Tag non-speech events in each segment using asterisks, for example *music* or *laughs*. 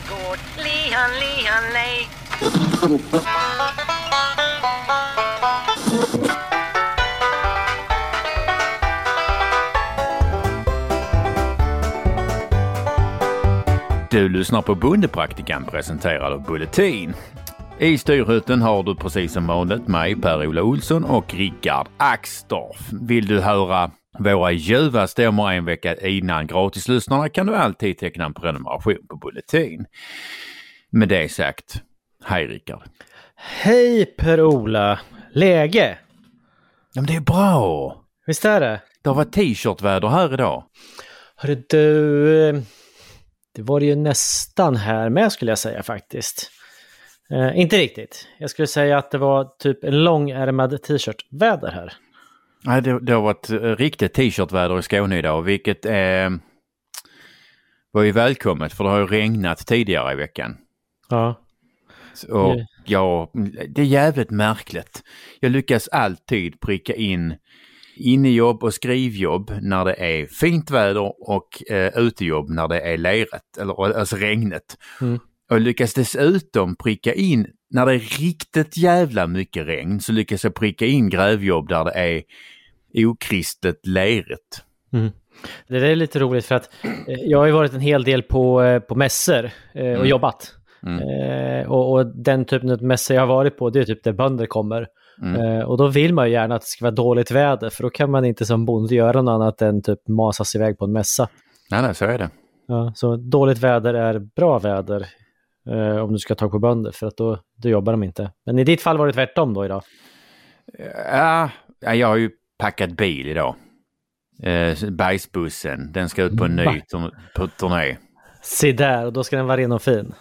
gård. Lihan, lihan, lej. Du lyssnar på Bondepraktikan presenterad av Bulletin. I styrhytten har du precis som vanligt mig, Per-Ola Olsson och Rickard Axdorff. Vill du höra våra ljuva stämmor en vecka innan gratislyssnarna kan du alltid teckna en prenumeration på Bulletin. Med det sagt, hej Rickard. Hej Per-Ola! Läge? Ja, men det är bra! Visst är det? Det har varit t-shirtväder här idag. Hörru du, eh, det var det ju nästan här med skulle jag säga faktiskt. Eh, inte riktigt. Jag skulle säga att det var typ en långärmad t-shirt-väder här. Nej, det, det har varit eh, riktigt t-shirtväder i Skåne idag, vilket eh, var ju välkommet för det har ju regnat tidigare i veckan. Ja. Och ja, det är jävligt märkligt. Jag lyckas alltid pricka in innejobb och skrivjobb när det är fint väder och eh, utejobb när det är lerigt, eller alltså regnet. Mm. Och lyckas dessutom pricka in, när det är riktigt jävla mycket regn, så lyckas jag pricka in grävjobb där det är okristet lerigt. Det där är lite roligt för att eh, jag har ju varit en hel del på, eh, på mässor eh, och Mm. jobbat. Mm. Och, och den typen av mässor jag har varit på, det är typ där bönder kommer. Mm. Och då vill man ju gärna att det ska vara dåligt väder, för då kan man inte som bonde göra något annat än typ masas iväg på en mässa. Nej, nej, så är det. Ja, så dåligt väder är bra väder eh, om du ska ta på bönder, för att då, då jobbar de inte. Men i ditt fall var det tvärtom då idag. Ja, ja, jag har ju packat bil idag. Eh, Bergsbussen, den ska ut på en ny tur- turné. Se där, och då ska den vara ren och fin.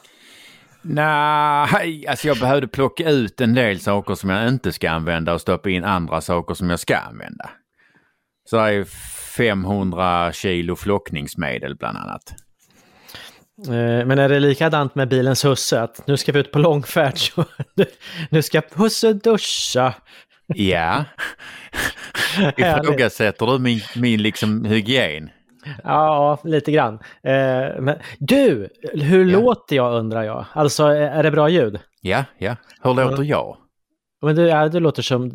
Nej, alltså jag behövde plocka ut en del saker som jag inte ska använda och stoppa in andra saker som jag ska använda. Så det är ju 500 kilo flockningsmedel bland annat. Eh, Men är det likadant med bilens husse? Att nu ska vi ut på långfärd, *laughs* nu ska husse duscha. Ja. *laughs* Ifrågasätter du min, min liksom hygien? Ja, lite grann. Eh, Men du, hur Ja. låter jag undrar jag? Alltså, är det bra ljud? Ja, ja. Hur låter jag? Men du, ja, du låter som...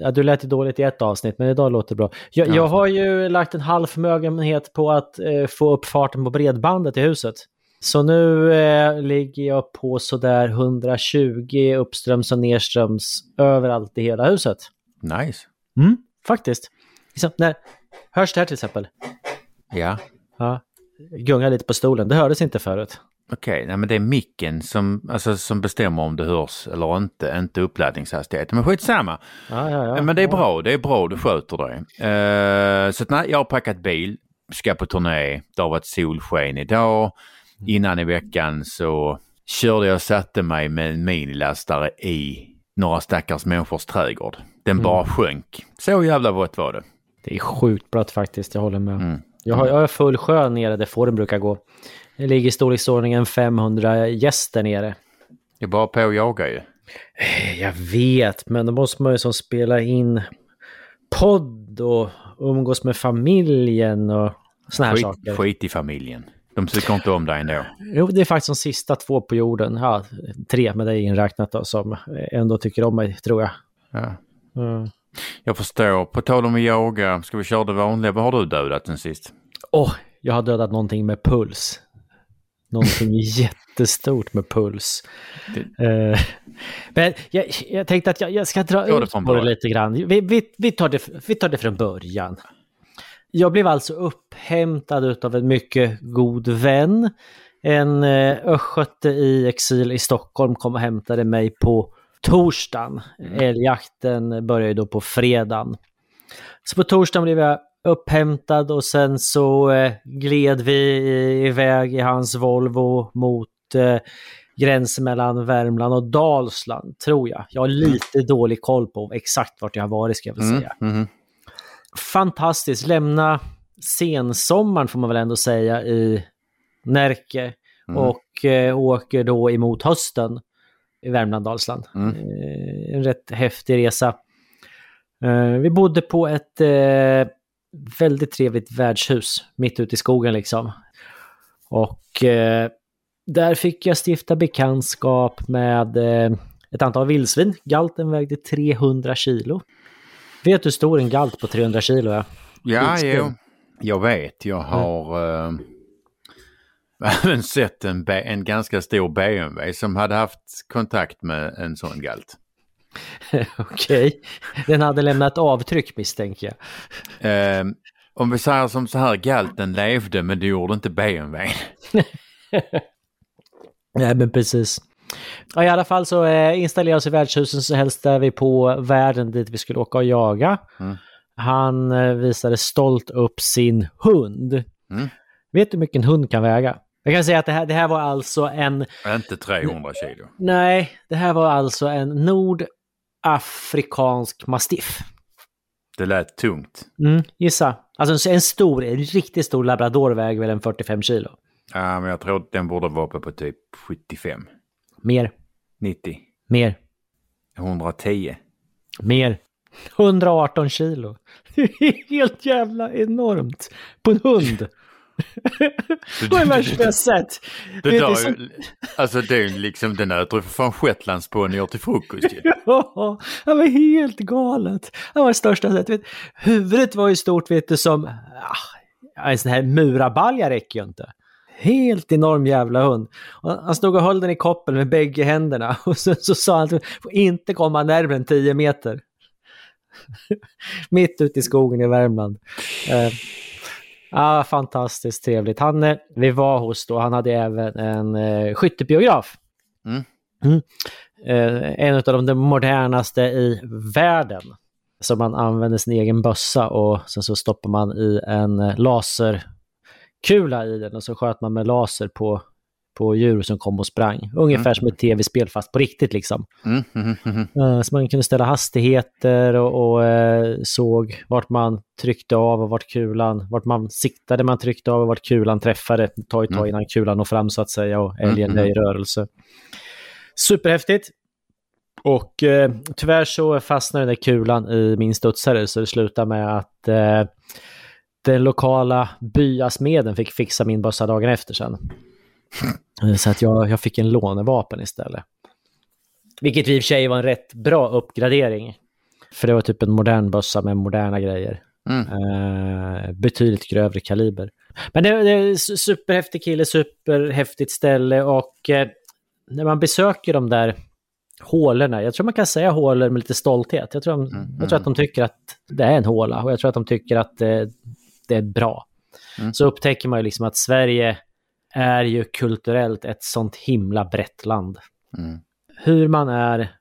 Ja, du lät ju dåligt i ett avsnitt, men idag låter det bra. Jag, Ja. jag har ju lagt en halv förmögenhet på att eh, få upp farten på bredbandet i huset. Så nu eh, ligger jag på sådär 120 uppströms och nedströms överallt i hela huset. Nice. Mm, faktiskt. Liksom, när, hörs det här till exempel? Ja. Ja, gungar lite på stolen. Det hördes inte förut. Okej, nej men det är micken som, alltså, som bestämmer om det hörs eller inte, inte uppladdningshastigheten. Men skitsamma. Ja, ja, ja. men det är bra, det är bra, du sköter det. Eh, så att, nej, jag har packat bil, ska på turné, det har varit solsken idag. Innan i veckan så körde jag och satte mig med en minilastare i några stackars människors trädgård. Den bara sjönk. Så jävla vått var det. Det är sjukt blött faktiskt, jag håller med. Mm. Jag, har, jag har full sjö nere där fåren brukar gå. Det ligger i storleksordningen 500 gäster nere. Det är bara på att jaga ju. Eh, Jag vet, men då måste man ju som spela in podd och umgås med familjen och såna här saker. Skit, skit i familjen. De tycker inte om dig ändå. Jo, det är faktiskt de sista två på jorden, ja, tre med dig inräknat då, som ändå tycker om mig, tror jag. Ja. Mm. Jag förstår. På tal om att jaga, ska vi köra det vanliga? Vad har du dödat sen sist? Åh, jag har dödat någonting med puls. Någonting *laughs* jättestort med puls. Eh, men jag, jag tänkte att jag, jag ska dra det ut på det lite grann. Vi, vi, vi, tar det, vi tar det från början. Jag blev alltså upphämtad av en mycket god vän. En eh, östgöte i exil i Stockholm kom och hämtade mig på torsdagen. Älgjakten börjar ju då på fredagen. Så på torsdagen blev jag upphämtad och sen så eh, gled vi iväg i hans Volvo mot eh, gränsen mellan Värmland och Dalsland, tror jag. Jag har lite dålig koll på exakt vart jag har varit, ska jag väl Mm, säga. Fantastiskt. Lämna sensommaren, får man väl ändå säga, i Närke Mm. och eh, åker då emot hösten i Värmland, Dalsland. Mm. Eh, en rätt häftig resa. Eh, vi bodde på ett eh, väldigt trevligt värdshus mitt ute i skogen liksom. Och eh, där fick jag stifta bekantskap med eh, ett antal vildsvin. Galten vägde 300 kilo. Vet du hur stor en galt på 300 kilo är? Ja, jo. Jag vet. Jag har eh, *laughs* även sett en, en ganska stor BMW som hade haft kontakt med en sån galt. *laughs* Okej. Den hade lämnat avtryck misstänker jag. Eh, om vi säger som så här, galten levde men det gjorde inte BMW. *laughs* Nej, men precis. Ja, I alla fall så eh, installerade sig värdshusen så hälsade vi på värden dit vi skulle åka och jaga. Mm. Han eh, visade stolt upp sin hund. Mm. Vet du hur mycket en hund kan väga? Jag kan säga att det här, det här var alltså en... Inte 300 kilo. Nej, det här var alltså en nordafrikansk mastiff. Det lät tungt. Mm, gissa. Alltså en stor, en riktigt stor labrador väger väl en 45 kilo. Ja, men jag tror att den borde vara uppe på typ 75, Mer, 90, mer, 110. mer. 118 kilo. Det är helt jävla enormt. På en hund. Det det värsta jag sett. Det du, är som- ju- alltså det är liksom, den äter ju för fan shetlandsponnyer till frukost ju. Ja, det var helt galet. Det var det största jag sett. Huvudet var ju stort, vet du, som... Ah, en sån här murabalja räcker ju inte. Helt enorm jävla hund. Och han stod och höll den i koppel med bägge händerna *laughs* och så, så sa han att får inte komma närmare än 10 meter. *laughs* Mitt ute i skogen i Värmland. Eh, Ja, fantastiskt trevligt. Han, eh, vi var hos då, han hade även en eh, skyttebiograf. Mm. Mm. Eh, en av de modernaste i världen. Så man använder sin egen bössa och sen så stoppar man i en eh, laserkula i den och så sköt man med laser på, på djur som kom och sprang. Ungefär Mm. som ett tv-spel fast på riktigt liksom. Mm, mm, mm, Eh, Så man kunde ställa hastigheter och, och eh, såg vart man tryckte av och vart kulan, vart man siktade man tryckte av och vart kulan träffade. Tar ett tag Mm. innan kulan når fram så att säga och älgen Mm, är i rörelse. Superhäftigt! Och eh, tyvärr så fastnade den där kulan i min studsare så det slutade med att eh, den lokala byasmeden fick fixa min bössa dagen efter sen. Eh, Så att jag, jag fick en lånevapen istället. Vilket i och för sig var en rätt bra uppgradering. För det var typ en modern bössa med moderna grejer. mm. Eh, betydligt grövre kaliber. Men det, det är superhäftig kille, superhäftigt ställe och eh, när man besöker de där hålorna, jag tror man kan säga hålor med lite stolthet. Jag tror, de, Mm, jag tror att de tycker att det är en håla och jag tror att de tycker att det, det är bra. Mm. Så upptäcker man ju liksom att Sverige är ju kulturellt ett sånt himla brett land Mm. hur man är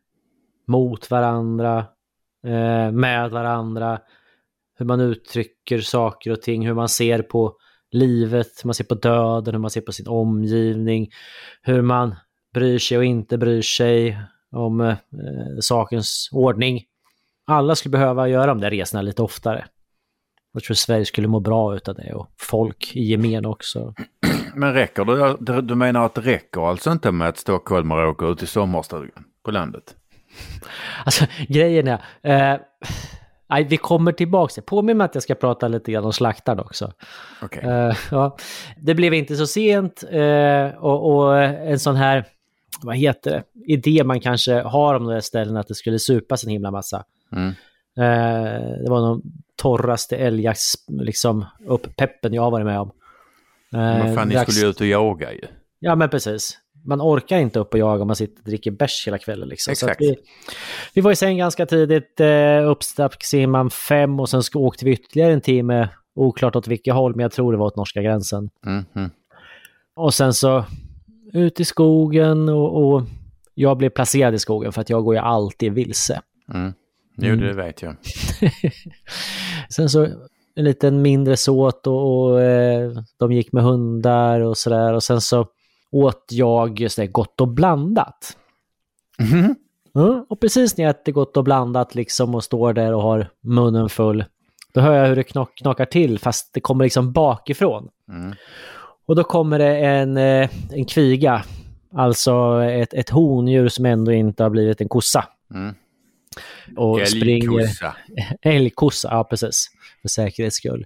mot varandra, eh, med varandra, hur man uttrycker saker och ting, hur man ser på livet, hur man ser på döden, hur man ser på sin omgivning, hur man bryr sig och inte bryr sig om eh, sakens ordning. Alla skulle behöva göra de där resorna lite oftare. Jag tror Sverige skulle må bra utav det och folk i gemen också. *clears throat* Men räcker det? du- menar att det räcker alltså inte med att stockholmare åker ut i sommarstugan på landet? Alltså grejen är, eh, nej, vi kommer tillbaka. Påminn mig att jag ska prata lite grann om slaktaren också. Okej. Eh, ja. Det blev inte så sent eh, och, och en sån här, vad heter det, idé man kanske har om de där ställena att det skulle supas en himla massa. Mm. Eh, det var de torraste älgjakts, liksom, upppeppen jag varit med om. Eh, Men fan, ni dags- skulle ju ut och jaga ju. Ja, men precis. Man orkar inte upp och jaga om man sitter och dricker bärs hela kvällen. Liksom. Exakt. vi, vi var i säng ganska tidigt, eh, uppstack simman fem och sen åkte vi ytterligare en timme, oklart åt vilket håll, men jag tror det var åt norska gränsen. Mm, mm. Och sen så ut i skogen och, och jag blev placerad i skogen för att jag går ju alltid vilse. Mm. Jo, Mm. det vet jag. *laughs* Sen så en liten mindre såt och, och eh, de gick med hundar och sådär och sen så åt jag sådär gott och blandat. Mhm. Ja, och precis när jag äter gott och blandat liksom och står där och har munnen full, då hör jag hur det knock, knockar till fast det kommer liksom bakifrån. Mm. Och då kommer det en, eh, en kviga, alltså ett, ett hondjur som ändå inte har blivit en kossa. Och springer... Älgkossa. *laughs* Älgkossa, ja precis. För säkerhets skull.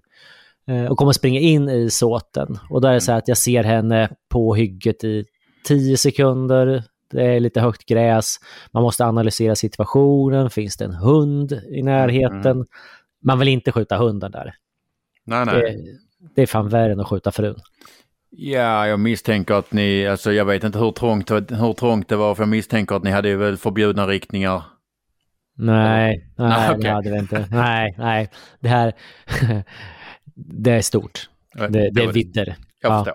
Eh, och kommer springa in i såten. Och då är det så här att jag ser henne på hygget i 10 sekunder, det är lite högt gräs, man måste analysera situationen, finns det en hund i närheten? Mm. Man vill inte skjuta hunden där. Nej, nej. Det, det är fan värre än att skjuta frun. Ja, jag misstänker att ni, alltså jag vet inte hur trångt, hur trångt det var, för jag misstänker att ni hade väl förbjudna riktningar. Nej, nej, Nej, det okej. hade vi inte. Nej, nej. Det här, *laughs* det är stort. Det, det är var- vidder. Ja.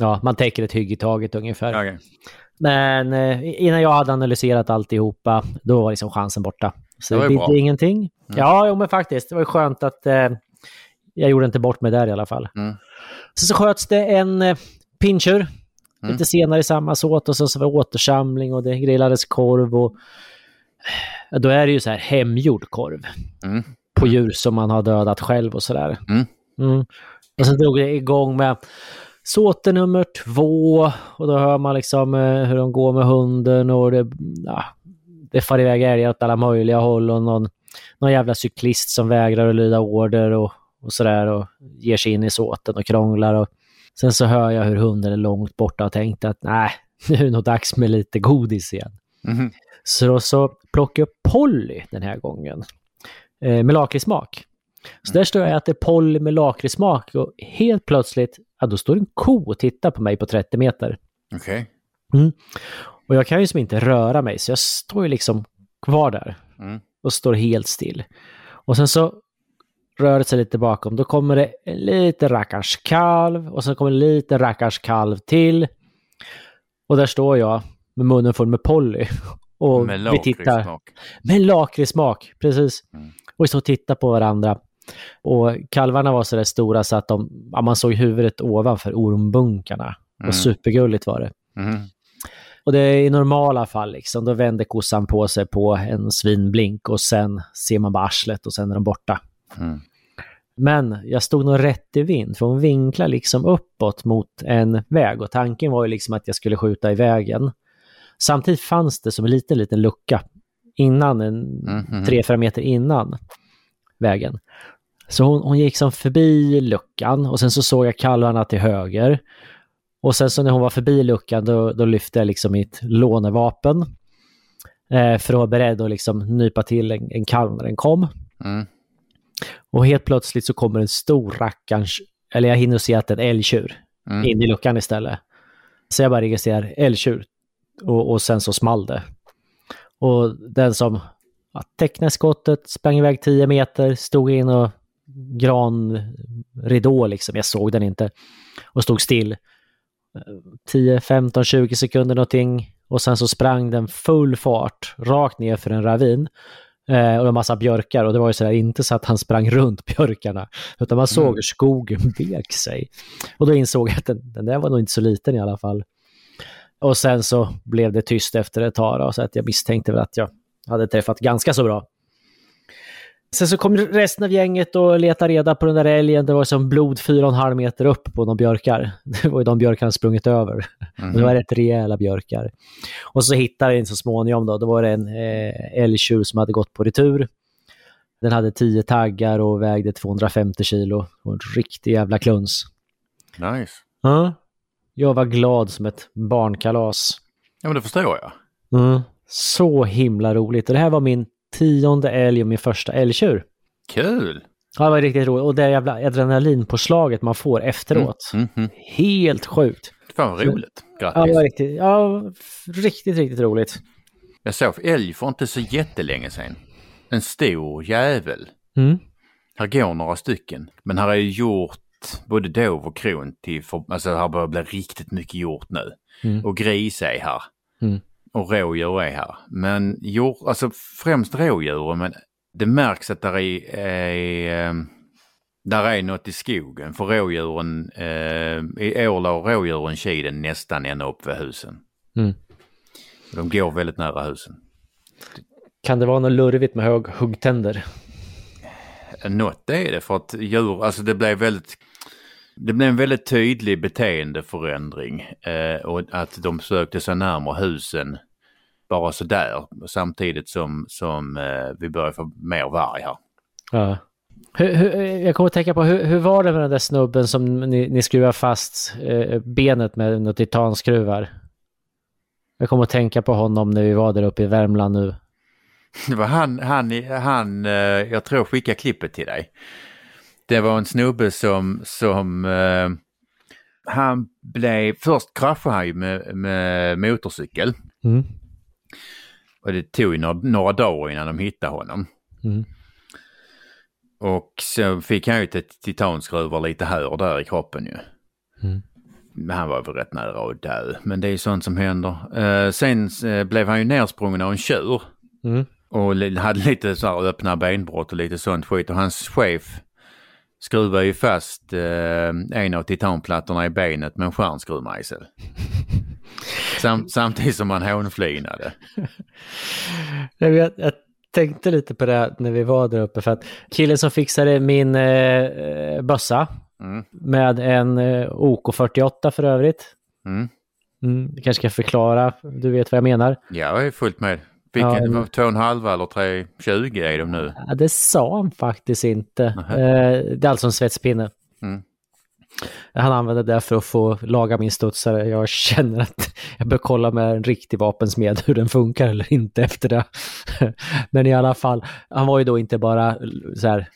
Ja, man täcker ett hygge i taget ungefär. Okej. Men eh, innan jag hade analyserat alltihopa, då var liksom chansen borta. Så Det det bidde bra. Mm. ingenting. Ja, jo, men faktiskt. Det var skönt att eh, jag gjorde inte bort mig där i alla fall. Mm. Så, så sköts det en eh, pincher Mm. lite senare i samma såt och så, så var det återsamling och det grillades korv och då är det ju så här hemgjord korv Mm. på djur som man har dödat själv och sådär. Mm. Mm. Och sen drog jag igång med såte nummer två och då hör man liksom eh, hur de går med hunden och det, ja, det far iväg älgar åt alla möjliga håll och någon, någon jävla cyklist som vägrar att lyda order och, och sådär och ger sig in i såten och krånglar. Och sen så hör jag hur hunden är långt borta och tänkte att nej, *laughs* nu är det nog dags med lite godis igen. Mhm. Så då så plockade jag Polly den här gången. Eh, med lakritssmak. Så där står jag och äter Polly med lakritssmak och helt plötsligt, ja då står en ko och tittar på mig på 30 meter. Okej. Och jag kan ju som inte röra mig så jag står ju liksom kvar där Mm. och står helt still. Och sen så rör det sig lite bakom. Då kommer det en liten rackars kalv och sen kommer en liten rackars kalv till. Och där står jag med munnen full med Polly. *laughs* Och Med lakritssmak. Med lakritssmak, precis. Mm. Och vi står och tittar på varandra. Och kalvarna var så där stora så att de, ja, man såg huvudet ovanför ormbunkarna. Mm. supergulligt var det. Mhm. Och det är i normala fall, liksom, då vänder kossan på sig på en svinblink och sen ser man bara arslet och sen är de borta. Mm. Men jag stod nog rätt i vind, för hon vinklar liksom uppåt mot en väg och tanken var ju liksom att jag skulle skjuta i vägen. Samtidigt fanns det som en liten, liten lucka innan, en Mhm. tre, fyra meter innan vägen. Så hon, hon gick som förbi luckan och sen så såg jag kalvarna till höger. Och sen så när hon var förbi luckan då, då lyfte jag liksom mitt lånevapen. Eh, för att vara beredd att liksom nypa till en, en kalv när den kom. Mm. Och helt plötsligt så kommer en stor rackarns, eller jag hinner se att det är en älgtjur Mm. in i luckan istället. Så jag bara registrerar älgtjur och, och sen så small det. Och den som ja, tecknade skottet sprang iväg 10 meter, stod in och granridå liksom, jag såg den inte, och stod still. Eh, 10, 15, 20 sekunder någonting och sen så sprang den full fart rakt ner för en ravin. Eh, och en massa björkar och det var ju sådär, inte så att han sprang runt björkarna, utan man såg Mm. hur skogen *laughs* vek sig. Och då insåg jag att den, den där var nog inte så liten i alla fall. Och sen så blev det tyst efter ett tag då, så att jag misstänkte väl att jag hade träffat ganska så bra. Sen så kom resten av gänget och letade reda på den där älgen. Det var som blod fyra och en halv meter upp på de björkar. *laughs* Det var ju de björkarna sprungit över. Mhm. Det var rätt rejäla björkar. Och så hittade jag en så småningom då. Då var det en eh, älgtjur som hade gått på retur. Den hade 10 taggar och vägde 250 kilo. Och en riktig jävla kluns. Nice. Ja. Jag var glad som ett barnkalas. Ja, men det förstår jag. Mm. Så himla roligt. Och det här var min tionde älg och min första älgtjur. Kul! Ja, det var riktigt roligt. Och det jävla adrenalinpåslaget man får efteråt. Mm. Mhm. Helt sjukt. Fan vad roligt. Ja, Grattis. det var riktigt, ja, riktigt, riktigt roligt. Jag såg älg för inte så jättelänge sedan. En stor jävel. Mm. Här går några stycken. Men här är gjort både dov och kron till, för, alltså här börjar bli riktigt mycket gjort nu. Mm. Och gris är här. Mm. Och rådjur är här. Men djur, alltså främst rådjuren, men det märks att där är, är, ehm, där är något i skogen. För rådjuren, eh, i år la rådjuren kiden nästan ända upp vid husen. Mm. De går väldigt nära husen. Kan det vara något lurvigt med hög huggtänder? Något är det för att djur, alltså det blev väldigt, det blev en väldigt tydlig beteendeförändring eh, och att de sökte sig närmare husen bara sådär samtidigt som, som eh, vi börjar få mer varg här. Ja. Hur, hur, jag kommer att tänka på, hur, hur var det med den där snubben som ni, ni skruvade fast eh, benet med några titanskruvar? Jag kommer att tänka på honom när vi var där uppe i Värmland nu. Det var han, han, han eh, jag tror skickade klippet till dig. Det var en snubbe som, som eh, han blev, först kraschade han ju med, med motorcykel. Mm. Och det tog ju några, några dagar innan de hittade honom. Mm. Och så fick han ju ett titanskruvar lite här och där i kroppen ju. Mm. Men han var väl rätt nära att dö. Men det är ju sånt som händer. Eh, sen eh, blev han ju nersprungen av en tjur. Mm. Och hade lite så här öppna benbrott och lite sånt skit. Och hans chef skruvade ju fast eh, en av titanplattorna i benet med en stjärnskruvmejsel. *laughs* Sam, samtidigt som han hånflinade. *laughs* Jag, jag tänkte lite på det när vi var där uppe för att killen som fixade min eh, eh, bössa Mm. med en eh, OK48 för övrigt. Mm. Mm, kanske ska förklara, du vet vad jag menar. Ja, jag är fullt med. Vilken, Ja, två och en halv eller 3,20 är de nu. Ja, det sa han faktiskt inte. Eh, det är alltså en svetspinne. Mm. Han använde det för att få laga min studsare. Jag känner att jag bör kolla med en riktig vapensmed hur den funkar eller inte efter det. *laughs* Men i alla fall, han var ju då inte bara så här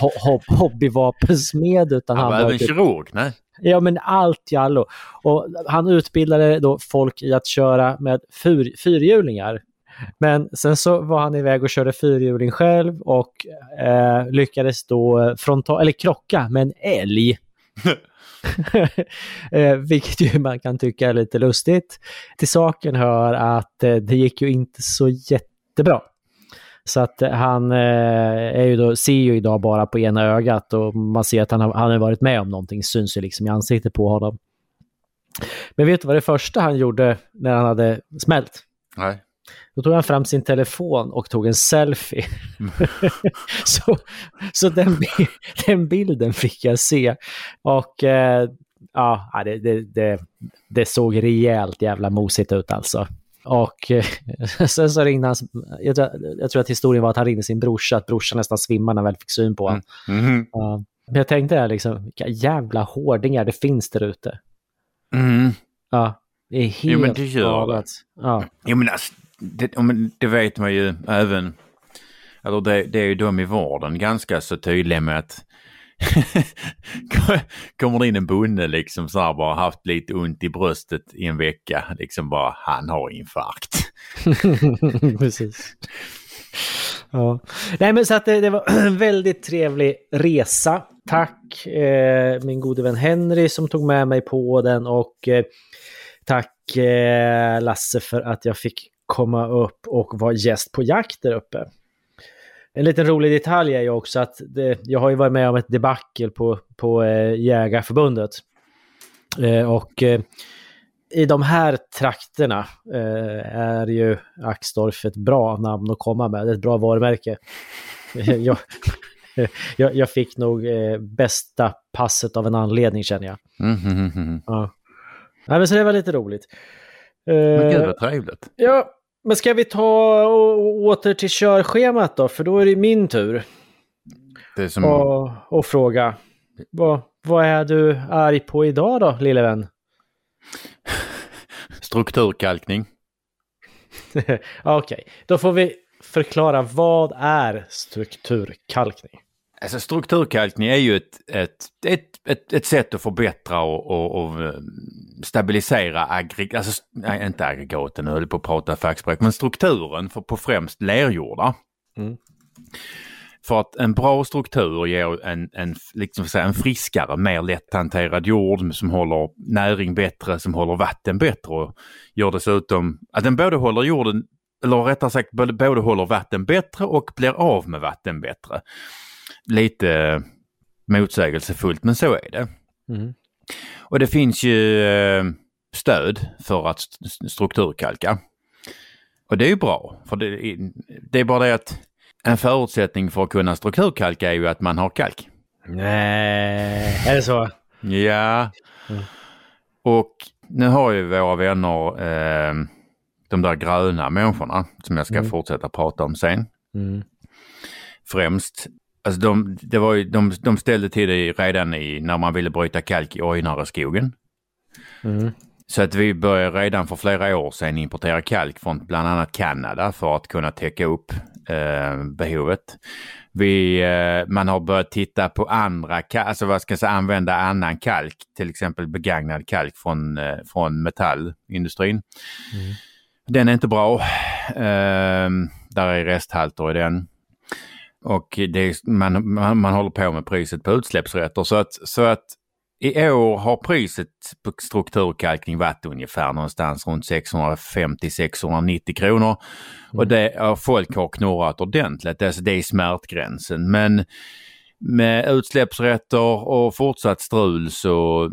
ho ho hobbyvapensmed utan Han han, var var även typ, kirurg, nej. Ja men allt i allo. Och han utbildade då folk i att köra med fyr, fyrhjulingar. Men sen så var han iväg och körde fyrhjuling själv och eh, lyckades då frontal, eller krocka med en älg. *laughs* eh, vilket ju man kan tycka är lite lustigt. Till saken hör att eh, det gick ju inte så jättebra. Så att eh, han eh, är ju då, ser ju idag bara på ena ögat och man ser att han har, han har varit med om någonting, syns ju liksom i ansiktet på honom. Men vet du vad det första han gjorde när han hade smält? nej. Då tog han fram sin telefon och tog en selfie. *laughs* så så den, den bilden fick jag se. Och eh, ja, det, det, det, det såg rejält jävla mosigt ut alltså. Och eh, *laughs* sen så ringde han, jag tror, jag tror att historien var att han ringde sin brorsa, att brorsan nästan svimmade när han väl fick syn på honom. Mhm. Ja. Men jag tänkte där liksom, vilka jävla hårdingar det finns där ute. Mm. Ja, det är helt Jo, men det gör galet. Ja. Jo men alltså, det, det vet man ju även, eller det, det är ju de i vården ganska så tydliga med att *laughs* kommer det in en bonde liksom så här bara haft lite ont i bröstet i en vecka, liksom bara han har infarkt. *laughs* Precis. Ja. Nej men så att det, det var en *clears throat* väldigt trevlig resa. Tack eh, min gode vän Henry som tog med mig på den och eh, tack eh, Lasse för att jag fick komma upp och vara gäst på jakt där uppe. En liten rolig detalj är ju också att det, jag har ju varit med om ett debacle på, på eh, Jägarförbundet. Eh, och eh, i de här trakterna eh, är ju Axdorf ett bra namn att komma med, ett bra varumärke. jag, *laughs* jag, jag fick nog eh, bästa passet av en anledning känner jag. Mm, mm, mm, mm. Ja. Nej, men så det var lite roligt. Men gud Eh, vad trevligt. ja, men ska vi ta och, åter till körschemat då? För då är det min tur Det som, och, och fråga. Vad, vad är du arg på idag då, lille vän? *laughs* strukturkalkning. *laughs* Okej, då får vi förklara vad är strukturkalkning? Alltså strukturkalkning är ju ett, ett, ett, ett, ett sätt att förbättra och, och, och stabilisera aggregat, alltså nej, inte aggregaten, nu höll på att prata fackspråk, men strukturen för, på främst lerjordar. Mm. För att en bra struktur ger en, en, liksom säga, en friskare, mer lätthanterad jord som håller näring bättre, som håller vatten bättre och gör dessutom att den både håller jorden, eller rättare sagt både, både håller vatten bättre och blir av med vatten bättre. Lite motsägelsefullt men så är det. Mm. Och det finns ju eh, stöd för att st- strukturkalka. Och det är ju bra, för det, är- det är bara det att en förutsättning för att kunna strukturkalka är ju att man har kalk. Nej, är det så? Ja. Mm. Och nu har ju våra vänner eh, de där gröna människorna som jag ska Mm. fortsätta prata om sen. Mm. Främst, alltså de, det var ju, de, de ställde till det redan i, när man ville bryta kalk i Ojnareskogen. Mm. Så att vi började redan för flera år sedan importera kalk från bland annat Kanada för att kunna täcka upp eh, behovet. Vi, eh, man har börjat titta på andra, alltså vad ska jag säga, använda annan kalk, till exempel begagnad kalk från, eh, från metallindustrin. Mm. Den är inte bra. Eh, där är resthalter i den. Och det, man, man, man håller på med priset på utsläppsrätter så att, så att i år har priset på strukturkalkning varit ungefär någonstans runt 650-690 kronor. Mm. Och det, folk har knorrat ordentligt, alltså det är smärtgränsen. Men med utsläppsrätter och fortsatt strul så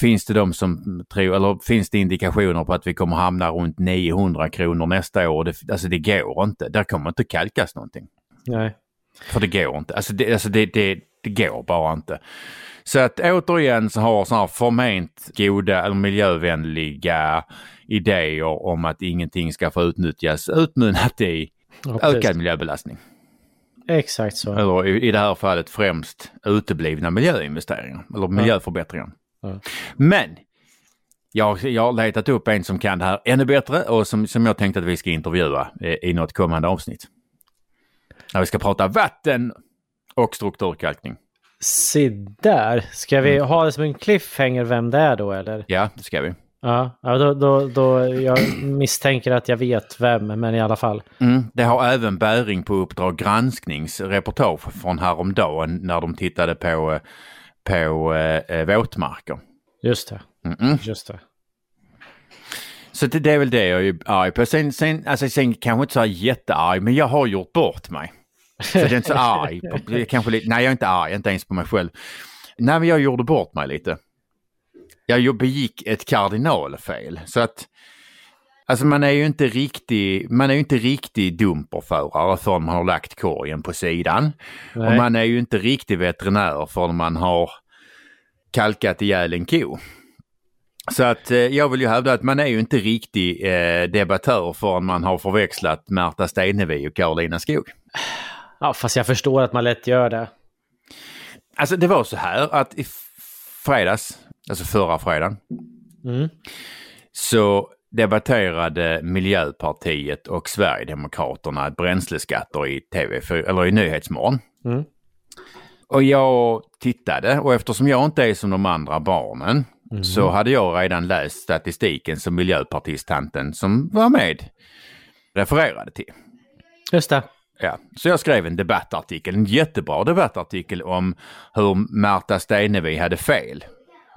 finns det de som tror, eller finns det indikationer på att vi kommer hamna runt 900 kronor nästa år. Det, alltså det går inte, där kommer inte kalkas någonting. Nej. För det går inte, alltså det, alltså det, det, det går bara inte. Så att återigen så har sådana här förment goda eller miljövänliga idéer om att ingenting ska få utnyttjas utmynnat i ja, ökad miljöbelastning. Exakt så. Eller i, i det här fallet främst uteblivna miljöinvesteringar eller miljöförbättringar. Ja. Men jag, jag har letat upp en som kan det här ännu bättre och som, som jag tänkte att vi ska intervjua i, i något kommande avsnitt. När vi ska prata vatten och strukturkalkning. Se där. Ska vi mm. ha det som en cliffhanger vem det är då eller? Ja, det ska vi. Ja, då, då, då jag misstänker att jag vet vem, men i alla fall. Mm, det har även bäring på Uppdrag granskningsreportage från häromdagen när de tittade på, på äh, våtmarker. Just det. Mm -mm. Just det. Så det, det, är väl det jag är arg på. Sen, sen, alltså, sen kanske inte så jättearg, men jag har gjort bort mig. Så jag är inte så arg. På, kanske lite, nej, jag är inte arg, inte ens på mig själv. Nej, men jag gjorde bort mig lite. Jag begick ett kardinalfel. Så att Alltså man är ju inte riktig, man är ju inte riktig dumperförare förrän man har lagt korgen på sidan. Nej. Och man är ju inte riktig veterinär förrän man har kalkat ihjäl en ko. Så att eh, jag vill ju hävda att man är ju inte riktig eh, debattör förrän man har förväxlat Märta Stenevi och Karolina Skog. Ja, fast jag förstår att man lätt gör det. Alltså det var så här att i fredags, alltså förra fredagen, mm. så debatterade Miljöpartiet och Sverigedemokraterna bränsleskatter i tv, eller i Nyhetsmorgon. Mm. Och jag tittade och eftersom jag inte är som de andra barnen mm. så hade jag redan läst statistiken som miljöpartistanten som var med refererade till. Just det. Ja, så jag skrev en debattartikel, en jättebra debattartikel om hur Märta Stenevi hade fel.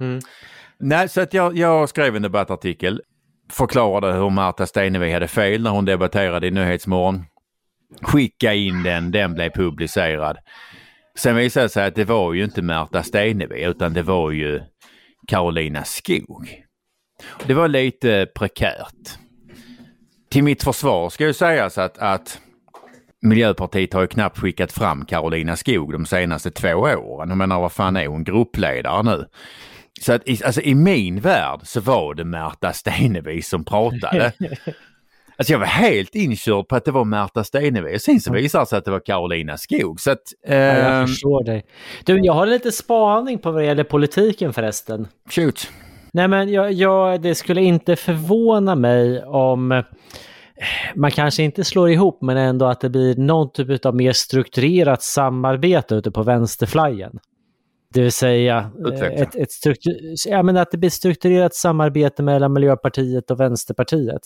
Mm. Nej, så att jag, jag skrev en debattartikel, förklarade hur Märta Stenevi hade fel när hon debatterade i Nyhetsmorgon. Skicka in den, den blev publicerad. Sen visade det sig att det var ju inte Märta Stenevi utan det var ju Karolina Skog. Det var lite prekärt. Till mitt försvar ska ju sägas att, att Miljöpartiet har ju knappt skickat fram Karolina Skog de senaste två åren. Jag menar vad fan är hon gruppledare nu? Så att i, alltså, i min värld så var det Märta Stenevi som pratade. *laughs* Alltså jag var helt inkörd på att det var Märta Stenevi. Sen så visade det sig att det var Karolina Skog. Så att, eh... ja, jag ehm, förstår dig. Du, jag har lite spaning på vad det gäller politiken förresten. Shoot. Nej men jag, jag, det skulle inte förvåna mig om man kanske inte slår ihop men ändå att det blir någon typ av mer strukturerat samarbete ute på vänsterflyen. Det vill säga ett, ett struktur, ja, men att det blir strukturerat samarbete mellan Miljöpartiet och Vänsterpartiet.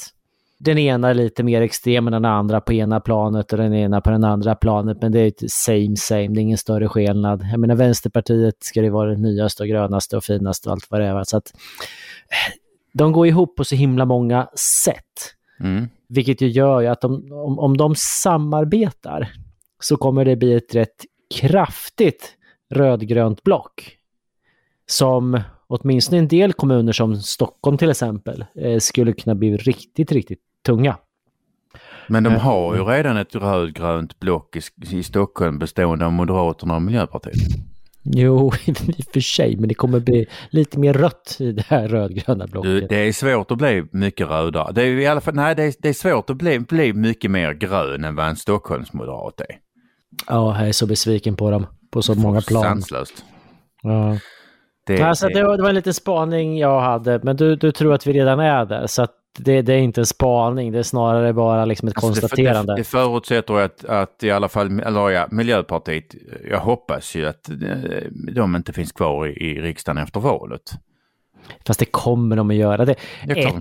Den ena är lite mer extrem än den andra på ena planet och den ena på den andra planet, men det är same same, det är ingen större skillnad. Jag menar Vänsterpartiet ska det vara det nyaste och grönaste och finaste och allt vad det är. Så att de går ihop på så himla många sätt. Mm. Vilket ju gör ju att om, om, om de samarbetar så kommer det bli ett rätt kraftigt rödgrönt block. Som åtminstone en del kommuner som Stockholm till exempel eh, skulle kunna bli riktigt, riktigt tunga. Men de har ju redan ett rödgrönt block i, i Stockholm bestående av Moderaterna och Miljöpartiet. Jo, *laughs* i och för sig, men det kommer bli lite mer rött i det här rödgröna blocket. Du, det är svårt att bli mycket rödare. Det är i alla fall, nej, det är, det är svårt att bli, bli mycket mer grön än vad en Stockholmsmoderat är. Ja, jag är så besviken på dem på så många plan. Sanslöst. Ja. Det, alltså, det, var, det var en liten spaning jag hade, men du, du tror att vi redan är där. Så att det, det är inte en spaning, det är snarare bara liksom ett alltså konstaterande. Det, det, förutsätter att, att i alla fall, eller ja, Miljöpartiet, jag hoppas ju att eh, de inte finns kvar i, i riksdagen efter valet. Fast det kommer de att göra. Det, Det ett.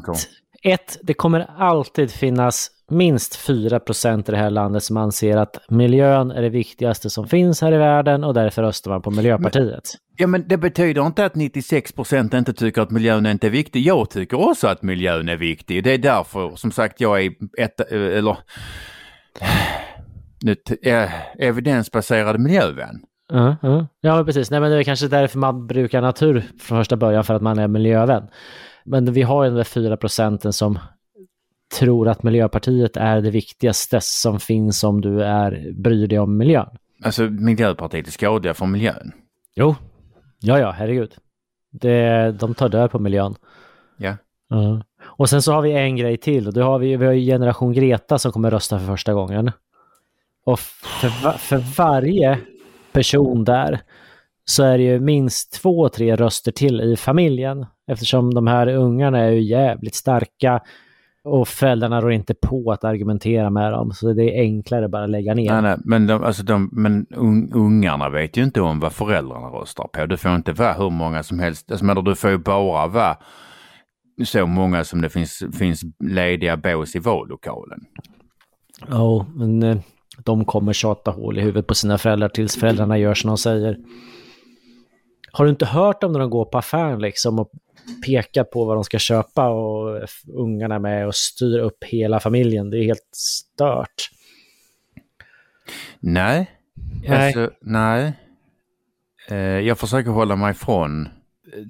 Ett, det kommer alltid finnas minst 4 procent i det här landet som anser att miljön är det viktigaste som finns här i världen och därför röstar man på Miljöpartiet. Ja men det betyder inte att 96 procent inte tycker att miljön inte är viktig. Jag tycker också att miljön är viktig. Det är därför som sagt jag är ett, eller nu, eh, evidensbaserad miljövän. Ja, ja. ja men precis. Nej, men det är kanske därför man brukar natur från första början, för att man är miljövän. Men vi har ju de där 4 procenten som tror att Miljöpartiet är det viktigaste som finns om du är, bryr dig om miljön. Alltså Miljöpartiet är skadliga för miljön. Jo, ja, ja, herregud. Det, de tar död på miljön. Ja. Ja. Och sen så har vi en grej till och har vi, vi har generation Greta som kommer rösta för första gången. Och för, för varje person där så är det ju minst två, tre röster till i familjen. Eftersom de här ungarna är ju jävligt starka och föräldrarna rår inte på att argumentera med dem. Så det är enklare bara att lägga ner. Nej, nej, men, de, alltså de, men un, ungarna vet ju inte om vad föräldrarna röstar på. Det får inte vara hur många som helst. Alltså, men du får ju bara vara så många som det finns, finns lediga bås i vallokalen. Ja, men eh, de kommer tjata hål i huvudet på sina föräldrar tills föräldrarna gör som de säger. Har du inte hört dem när de går på affären liksom och pekar på vad de ska köpa och ungarna med och styr upp hela familjen? Det är helt stört. Nej. Nej. Alltså, nej. Eh, jag försöker hålla mig från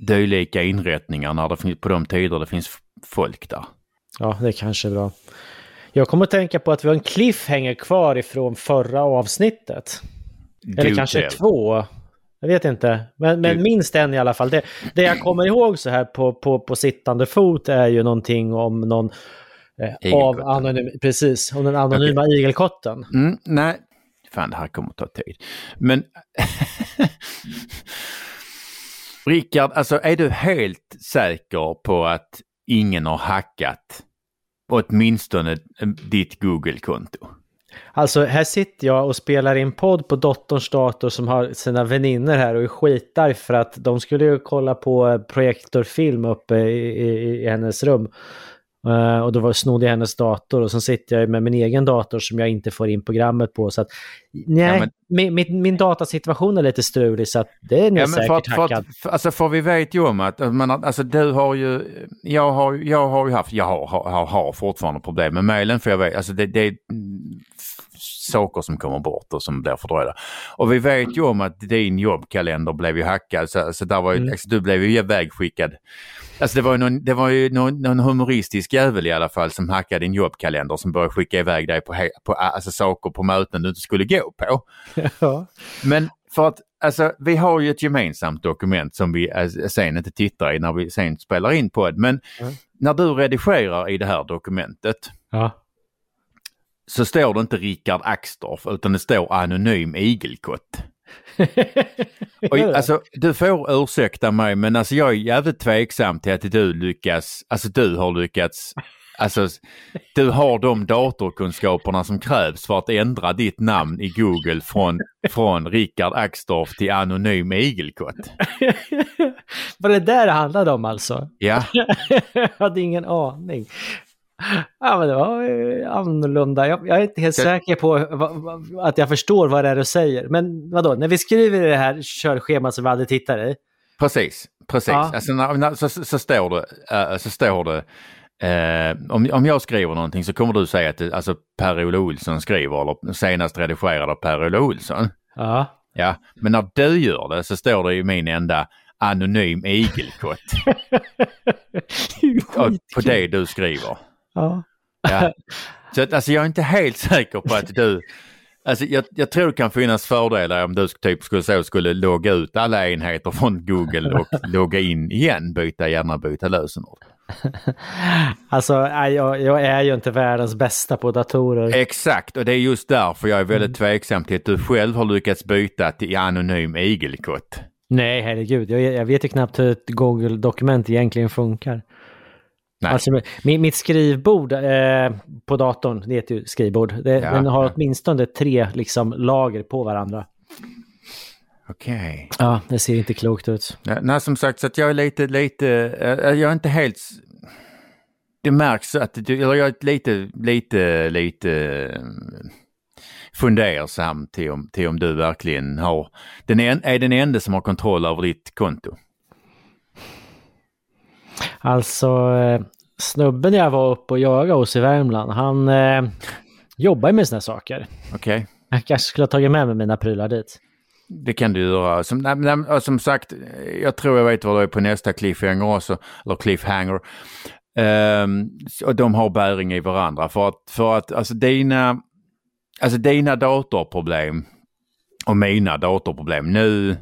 dylika inrättningar när det finns, på de tider det finns folk där. Ja, det kanske är bra. Jag kommer att tänka på att vi har en cliffhanger kvar ifrån förra avsnittet. Eller kanske två. Jag vet inte. Men, men minst en i alla fall. Det, det jag kommer ihåg så här på, på, på sittande fot är ju någonting om någon eh, av anonym, precis, om den anonyma igelkotten. Mm, nej, fan det här kommer att ta tid. Men *laughs* Rickard, alltså är du helt säker på att ingen har hackat åtminstone ditt Google-konto? Alltså här sitter jag och spelar in podd på dotterns dator som har sina vänner här och är skitar för att de skulle ju kolla på eh, projektorfilm uppe i, i, i hennes rum. Eh, och då var snodde jag hennes dator och så sitter jag med min egen dator som jag inte får in programmet på. Så att, nej, Ja, men- min, min, datasituation är lite strulig så att det är nog Ja, men för, säkert att- för, hackad. att- för, alltså för vi vet ju om att, att man, alltså du har ju, jag har, jag har ju haft, jag har, har, har, fortfarande problem med mejlen för jag vet, alltså det, det är saker som kommer bort och som blir fördröjda. Och vi vet ju om att din jobbkalender blev ju hackad, så, så där var ju, Mm. alltså, du blev ju ivägskickad. Alltså det var ju, någon, det var ju någon, någon humoristisk jävel i alla fall som hackade din jobbkalender som började skicka iväg dig på, på alltså, saker på möten du inte skulle gå på. *laughs* Ja. Men för att alltså, vi har ju ett gemensamt dokument som vi eh, sen inte tittar i när vi sen spelar in på det. Men Mm. när du redigerar i det här dokumentet Ja. så står det inte Rickard Axdorff utan det står anonym igelkott. *laughs* Och, alltså, du får ursäkta mig men alltså, jag är jävligt tveksam till att du lyckas, alltså du har lyckats Alltså, du har de datorkunskaperna som krävs för att ändra ditt namn i Google från, från Rickard Axdorff till anonym igelkott. *laughs* Var det där det handlade om alltså? Ja, *laughs* jag hade ingen aning. Ja, men det var eh, annorlunda. Jag, jag är inte helt Jag- säker på att jag förstår vad det är du säger. Men vadå, när vi skriver det här körschemat som vi aldrig tittar i. precis. precis. Ja. Alltså, när, när, så, så står det, eh, så står det eh, om, om jag skriver någonting så kommer du säga att det, alltså Per-Ola Olsson skriver eller senast redigerad av Per-Ola Olsson. Ja. Ja, men när du gör det så står det i min enda anonym igelkott *laughs* på det du skriver. Ja. Ja. Så att, alltså jag är inte helt *laughs* säker på att du... Alltså jag, jag tror det kan finnas fördelar om du typ skulle, så skulle logga ut alla enheter från Google och *laughs* logga in igen, byta, gärna byta lösenord. *laughs* Alltså, jag, jag är ju inte världens bästa på datorer. Exakt, och det är just därför jag är väldigt tveksam till att du själv har lyckats byta till anonym igelkott. Nej, herregud. Jag, jag vet ju knappt hur ett Google-dokument egentligen funkar. Nej. Alltså, mi- mitt skrivbord eh, på datorn, det heter ju skrivbord, det, Ja, den har ja. åtminstone tre liksom, lager på varandra. Okej. Ja, det ser inte klokt ut. Ja, Nej, som sagt, så att jag är lite, lite, eh, jag är inte helt... Det märks att, eller jag är lite, lite, lite eh, fundersam till om, till om du verkligen har, den en, är den enda som har kontroll över ditt konto. Alltså, eh, snubben jag var uppe och jagade hos i Värmland, han eh, jobbar ju med såna här saker. Okej? Jag kanske skulle ha tagit med mig mina prylar dit. Det kan du göra. Som, nej, nej, som sagt, jag tror jag vet vad det är på nästa cliffhanger också, eller cliffhanger. Ehm, och de har bäring i varandra för att, för att alltså dina, alltså dina datorproblem och mina datorproblem. Nu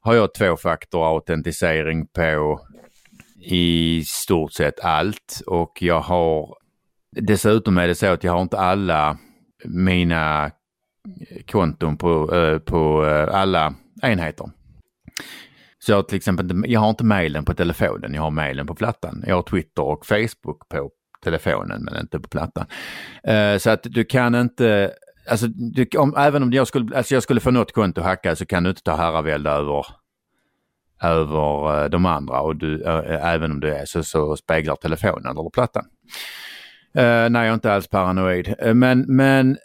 har jag tvåfaktorautentisering på i stort sett allt och jag har dessutom är det så att jag har inte alla mina konton på, eh, på eh, alla enheter. Så jag har till exempel inte- jag har inte mejlen på telefonen, jag har mejlen på plattan. Jag har Twitter och Facebook på telefonen men inte på plattan. Eh, så att du kan inte, alltså du, om, även om jag skulle, alltså jag skulle få något konto hackat så kan du inte ta herravälde över över eh, de andra och du, eh, även om du är så, så speglar telefonen eller plattan. Eh, nej, jag är inte alls paranoid. Eh, men, men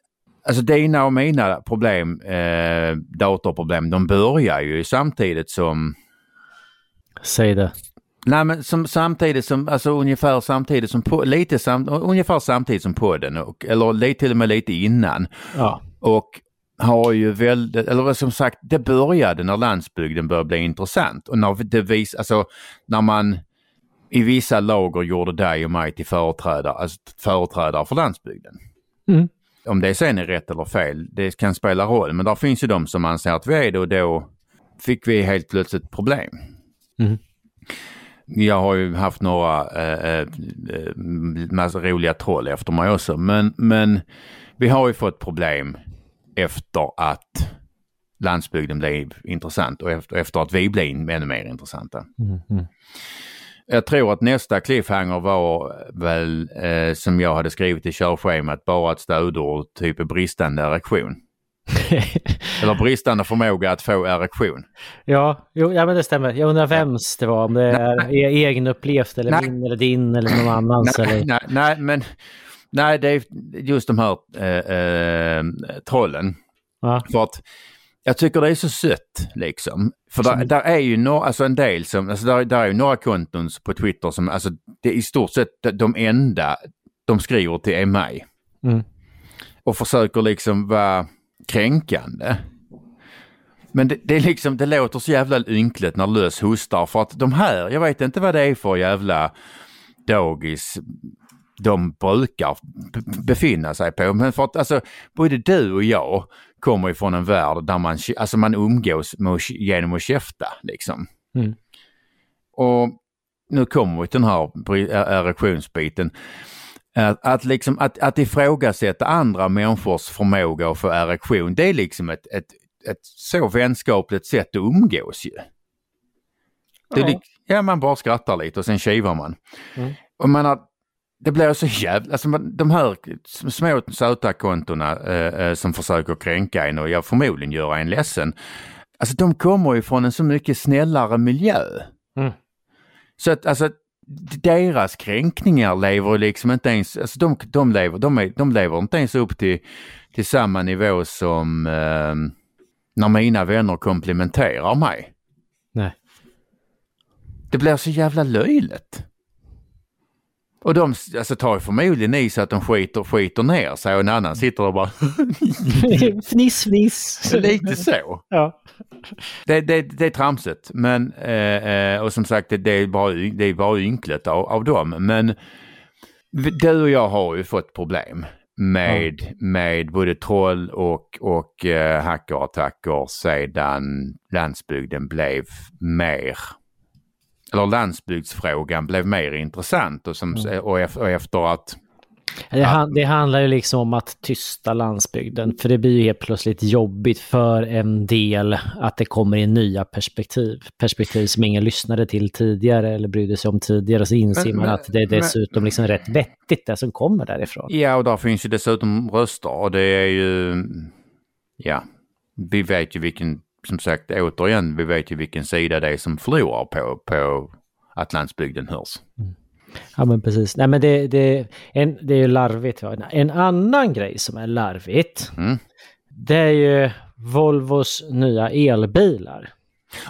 alltså dina och mina problem, eh, datorproblem, de börjar ju samtidigt som Säg det. Nej men som, samtidigt som, alltså ungefär samtidigt som, på, lite sam, ungefär samtidigt som podden och, eller lite, till och med lite innan. Ja. Och har ju väldigt, eller som sagt, det började när landsbygden började bli intressant. Och när det vis, alltså när man i vissa lager gjorde dig och mig till företrädare, alltså företrädare för landsbygden. Mm. Om det sen är rätt eller fel, det kan spela roll. Men där finns ju de som anser att vi är det och då fick vi helt plötsligt problem. Mm. Jag har ju haft några eh, eh, massa roliga troll efter mig också. Men, men vi har ju fått problem efter att landsbygden blev intressant och efter, efter att vi blev ännu mer intressanta. Mm. Mm. Jag tror att nästa cliffhanger var väl eh, som jag hade skrivit i körschemat bara ett stödord, typ bristande erektion. *laughs* Eller bristande förmåga att få erektion. ja, jo, ja, men det stämmer. Jag undrar vems det var. Om det är egenupplevt eller Nej. min eller din eller någon annans. Nej, eller... nej, nej, men nej, det är just de här eh, eh, trollen. Ja. För att jag tycker det är så sött liksom. För där, där är ju no, alltså en del som, alltså där, där är ju några konton på Twitter som, alltså det är i stort sett de enda de skriver till är mig. Mm. Och försöker liksom vara kränkande. Men det, det är liksom, det låter så jävla ynkligt när lös hostar för att de här, jag vet inte vad det är för jävla dagis de brukar befinna sig på. Men för att alltså, både du och jag kommer ifrån en värld där man, alltså man umgås med, genom att käfta liksom. Mm. Och nu kommer vi till den här erektionsbiten. Att, att, liksom, att, att ifrågasätta andra människors förmåga att få erektion, det är liksom ett, ett, ett så vänskapligt sätt att umgås ju. Det är Ja. ja, man bara skrattar lite och sen kivar man. Mm. Och man har, det blir så jävla, alltså de här små söta kontona eh, eh, som försöker kränka en och jag förmodligen göra en ledsen. Alltså de kommer ju från en så mycket snällare miljö. Mm. Så att alltså deras kränkningar lever liksom inte ens, alltså de, de, lever, de, är, de lever inte ens upp till, till samma nivå som eh, när mina vänner komplimenterar mig. Nej. Det blir så jävla löjligt. Och de alltså, tar ju förmodligen i så att de skiter, skiter ner sig och en annan sitter och bara *laughs* fniss, fniss. lite så. Ja. Det, det, det är tramsigt men eh, eh, och som sagt det, det, är bara, det är bara ynkligt av, av dem. Men du och jag har ju fått problem med, med både troll och, och eh, hackerattacker sedan landsbygden blev mer eller landsbygdsfrågan blev mer intressant och, som, och, ef- och efter att Det, han, det, handlar ju liksom om att tysta landsbygden, för det blir ju helt plötsligt jobbigt för en del att det kommer in nya perspektiv. Perspektiv som ingen lyssnade till tidigare eller brydde sig om tidigare, så inser man att det är dessutom liksom rätt vettigt det som kommer därifrån. Ja, och där finns ju dessutom röster och det är ju, ja, vi vet ju vilken, som sagt, återigen, vi vet ju vilken sida det är som förlorar på, på att landsbygden hörs. Mm. Ja men precis. Nej men det, det, en, det är ju larvigt. En annan grej som är larvigt. Mm. Det är ju Volvos nya elbilar.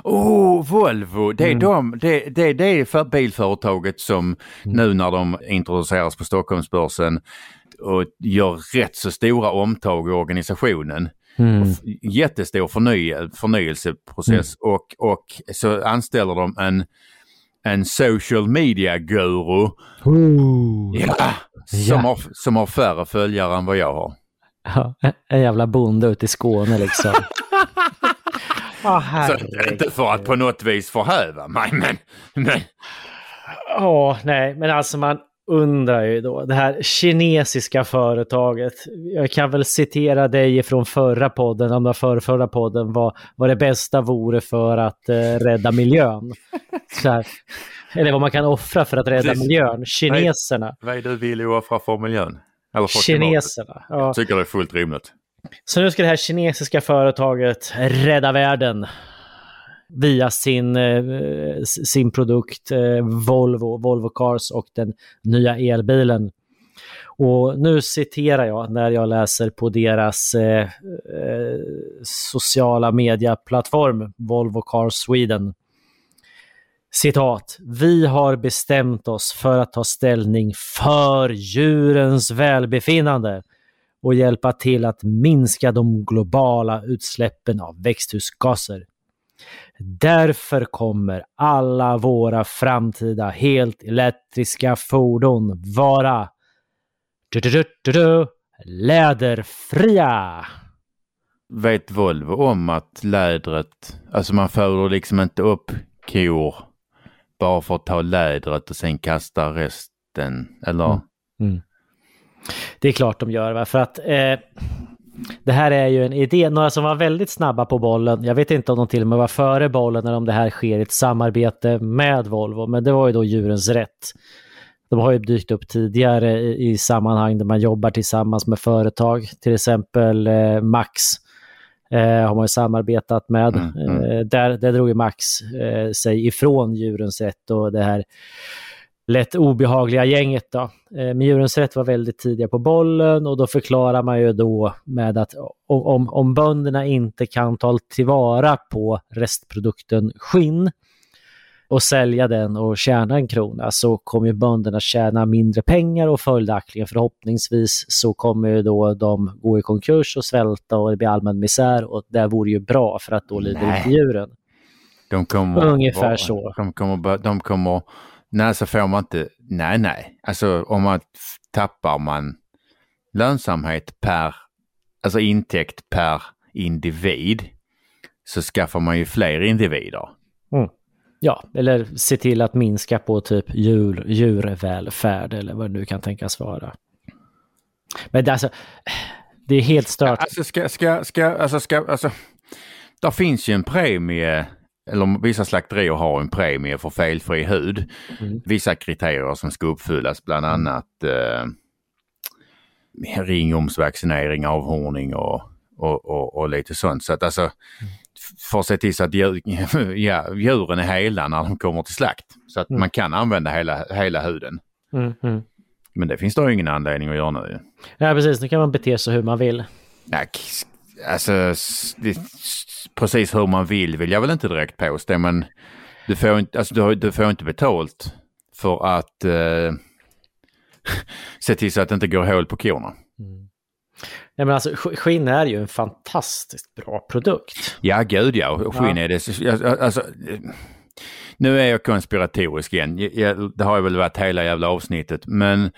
Oh, Volvo! Det är, mm. de, det, det, det är för bilföretaget som mm. nu när de introduceras på Stockholmsbörsen och gör rätt så stora omtag i organisationen. Mm. Jättestor förny, förnyelseprocess mm. och, och så anställer de en en social media guru. Ja, som, ja. Har, som har färre följare än vad jag har. Ja, en jävla bonde ute i Skåne liksom. *laughs* oh, Så, inte för att på något vis förhäva mig, men... men... Ja, nej, men alltså man, undrar ju då, det här kinesiska företaget. Jag kan väl citera dig från förra podden, om var förra podden, vad, vad det bästa vore för att eh, rädda miljön. *laughs* Här, eller vad man kan offra för att rädda Precis. miljön. Kineserna. Vad är du villig att offra för miljön? Eller för Kineserna. Ja. Jag tycker det är fullt rimligt. Så nu ska det här kinesiska företaget rädda världen via sin, eh, sin produkt eh, Volvo, Volvo Cars och den nya elbilen. Och nu citerar jag när jag läser på deras eh, eh sociala medieplattform Volvo Cars Sweden. Citat. Vi har bestämt oss för att ta ställning för djurens välbefinnande och hjälpa till att minska de globala utsläppen av växthusgaser. Därför kommer alla våra framtida helt elektriska fordon vara läderfria. Vet Volvo om att lädret, alltså man föder liksom inte upp kor bara för att ta lädret och sen kasta resten, eller? Mm. Mm. Det är klart de gör, va? för att eh, det här är ju en idé, några som var väldigt snabba på bollen, jag vet inte om de till och med var före bollen eller om det här sker i ett samarbete med Volvo, men det var ju då Djurens Rätt. De har ju dykt upp tidigare i, i sammanhang där man jobbar tillsammans med företag, till exempel eh, Max eh, har man ju samarbetat med. Mm, mm. Eh, där, där drog ju Max eh, sig ifrån Djurens Rätt och det här lätt obehagliga gänget. Då. Eh, men Djurens Rätt var väldigt tidiga på bollen och då förklarar man ju då med att om, om bönderna inte kan ta tillvara på restprodukten skinn och sälja den och tjäna en krona så kommer ju bönderna tjäna mindre pengar och följaktligen förhoppningsvis så kommer ju då de gå i konkurs och svälta och det blir allmän misär och det vore ju bra för att då lider inte djuren. De kommer, Ungefär så. De kommer, de kommer Nej, så får man inte, nej, nej. Alltså om man tappar man lönsamhet per, alltså intäkt per individ så skaffar man ju fler individer. Mm. Ja, eller se till att minska på typ djur, djurvälfärd eller vad nu kan tänkas vara. Men det, alltså, det är helt stört. Alltså, ska, ska, ska, alltså, ska, alltså, där finns ju en premie eller vissa slakterier har en premie för felfri hud. Mm. Vissa kriterier som ska uppfyllas, bland mm. annat eh, ringomsvaccinering, avhorning och, och, och, och, lite sånt. Så att alltså, mm. för att se till så att djur, *laughs* ja, djuren är hela när de kommer till slakt. Så att mm. man kan använda hela, hela huden. Mm, mm. Men det finns då ingen anledning att göra nu. Ja precis, nu kan man bete sig hur man vill. Nej, alltså precis hur man vill vill jag väl inte direkt påstå men du får inte, alltså, du, du får inte betalt för att eh, *laughs* se till så att det inte går hål på korna. Mm. Nej, men alltså, skinn är ju en fantastiskt bra produkt. Ja, gud ja. Skinn ja. är det. Alltså, nu är jag konspiratorisk igen. Jag, det har jag väl varit hela jävla avsnittet. Men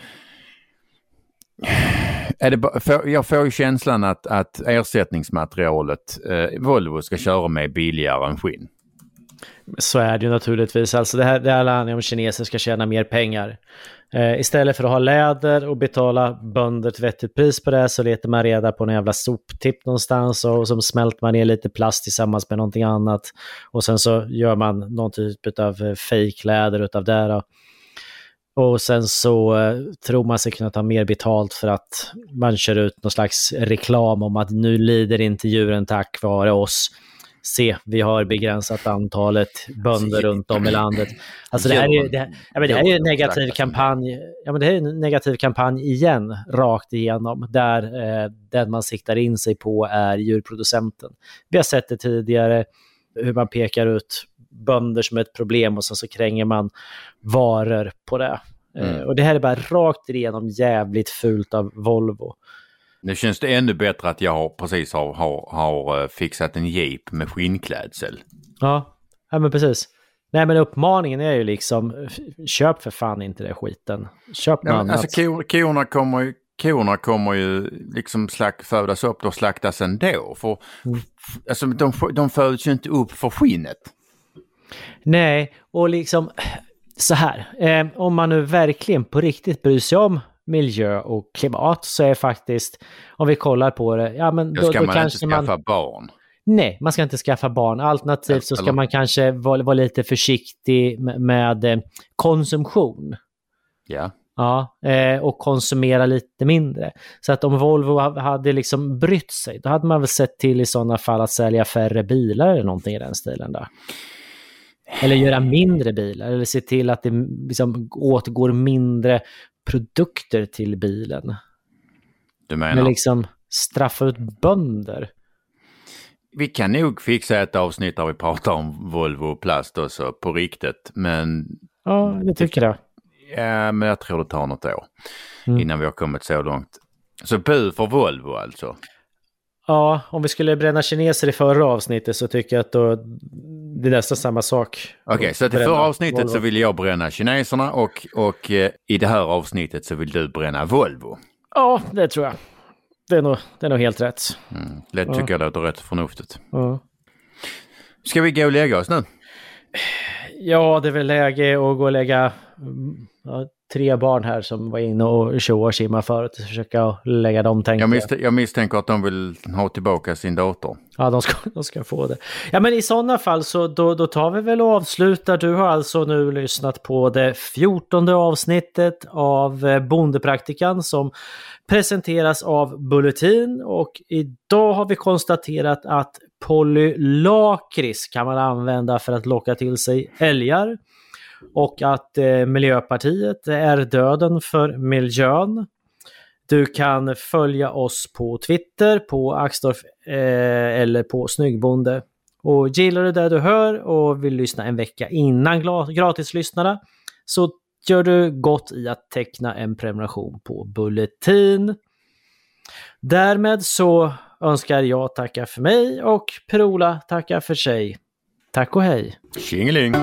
är det, för, jag får ju känslan att, att ersättningsmaterialet eh, Volvo ska köra med billigare än skinn. Så är det ju naturligtvis. Alltså det här, det här handlar om att kineser ska tjäna mer pengar. Eh, istället för att ha läder och betala bönder ett vettigt pris på det så letar man reda på en jävla soptipp någonstans och så smälter man ner lite plast tillsammans med någonting annat. Och sen så gör man någon typ av eh, fejkläder utav det. Då. Och sen så eh, tror man sig kunna ta mer betalt för att man kör ut någon slags reklam om att nu lider inte djuren tack vare oss se, vi har begränsat antalet bönder runt om i landet. Alltså det här är ju det, ja, men det här är en negativ kampanj. Ja, men det här är en negativ kampanj igen, rakt igenom, där eh, den man siktar in sig på är djurproducenten. Vi har sett det tidigare, hur man pekar ut bönder som ett problem och sen så kränger man varor på det. Eh, mm. och det här är bara rakt igenom jävligt fult av Volvo. Nu känns det ännu bättre att jag precis har, har, har eh, fixat en jeep med skinnklädsel. Ja, ja men precis. Nej men uppmaningen är ju liksom, köp för fan inte det skiten. Köp något ja, annat. Alltså ko, korna kommer ju, korna kommer ju liksom slack, födas upp och slaktas ändå. För, mm. alltså, de, de föds ju inte upp för skinnet. Nej, och liksom *sighs* så här, eh, om man nu verkligen på riktigt bryr sig om miljö och klimat så är faktiskt, om vi kollar på det, ja men då, då ska då man kanske inte skaffa man... barn. Nej, man ska inte skaffa barn. Alternativt så ska man kanske vara, vara lite försiktig med, med eh, konsumtion. Ja. Ja, eh, och konsumera lite mindre. Så att om Volvo hade liksom brytt sig, då hade man väl sett till i sådana fall att sälja färre bilar eller någonting i den stilen där. Eller göra mindre bilar, eller se till att det liksom åtgår mindre produkter till bilen. Du menar? Men liksom straffa ut bönder. Vi kan nog fixa ett avsnitt där vi pratar om Volvo och plast också på riktigt, men... Ja, det tycker jag. Ja, men jag tror det tar något år mm. innan vi har kommit så långt. Så bu för Volvo alltså? Ja, om vi skulle bränna kineser i förra avsnittet så tycker jag att då, det är nästan samma sak. Okej, okay, så i förra avsnittet Volvo. så vill jag bränna kineserna och, och eh, i det här avsnittet så vill du bränna Volvo. Ja, det tror jag. Det är nog, det är nog helt rätt. Mm, det tycker ja. jag låter rätt förnuftigt. Ja. Ska vi gå och lägga oss nu? Ja, det är väl läge att gå och lägga ja, tre barn här som var inne och tjoade och simmade förut. Försöka lägga dem tänker jag. Misst jag misstänker att de vill ha tillbaka sin dator. Ja, de ska, de ska få det. Ja, men i sådana fall så då, då tar vi väl och avslutar. Du har alltså nu lyssnat på det fjortonde avsnittet av eh, Bondepraktikan som presenteras av Bulletin och idag har vi konstaterat att polylakris kan man använda för att locka till sig älgar och att eh, Miljöpartiet är döden för miljön. Du kan följa oss på Twitter, på Axdorf eh, eller på Snyggbonde. Och gillar du det du hör och vill lyssna en vecka innan gratislyssnarna så gör du gott i att teckna en prenumeration på Bulletin. Därmed så önskar jag tacka för mig och Per-Ola tacka för sig. Tack och hej! Tjingeling!